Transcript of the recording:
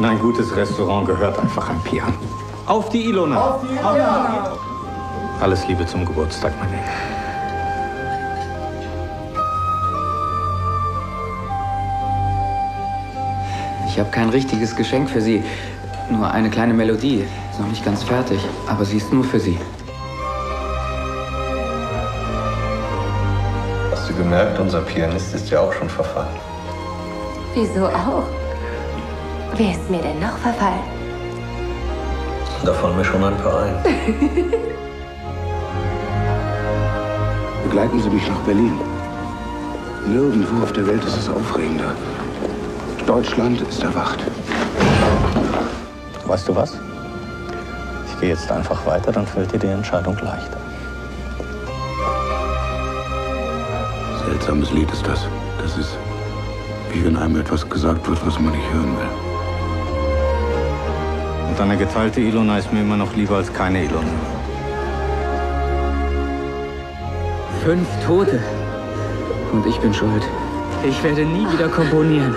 In ein gutes Restaurant gehört einfach ein Piano. Auf die Ilona! Auf die Ilona! Alles Liebe zum Geburtstag, mein Engel. Ich habe kein richtiges Geschenk für Sie. Nur eine kleine Melodie. Ist noch nicht ganz fertig, aber sie ist nur für Sie. Hast du gemerkt, unser Pianist ist ja auch schon verfallen. Wieso auch? Wer ist mir denn noch verfallen? Da fallen mir schon ein paar ein. Begleiten Sie mich nach Berlin. Nirgendwo auf der Welt ist es aufregender. Deutschland ist erwacht. Weißt du was? Ich gehe jetzt einfach weiter, dann fällt dir die Entscheidung leichter. Seltsames Lied ist das. Das ist, wie wenn einem etwas gesagt wird, was man nicht hören will. Eine geteilte Ilona ist mir immer noch lieber als keine Ilona. Fünf Tote. Und ich bin schuld. Ich werde nie wieder komponieren.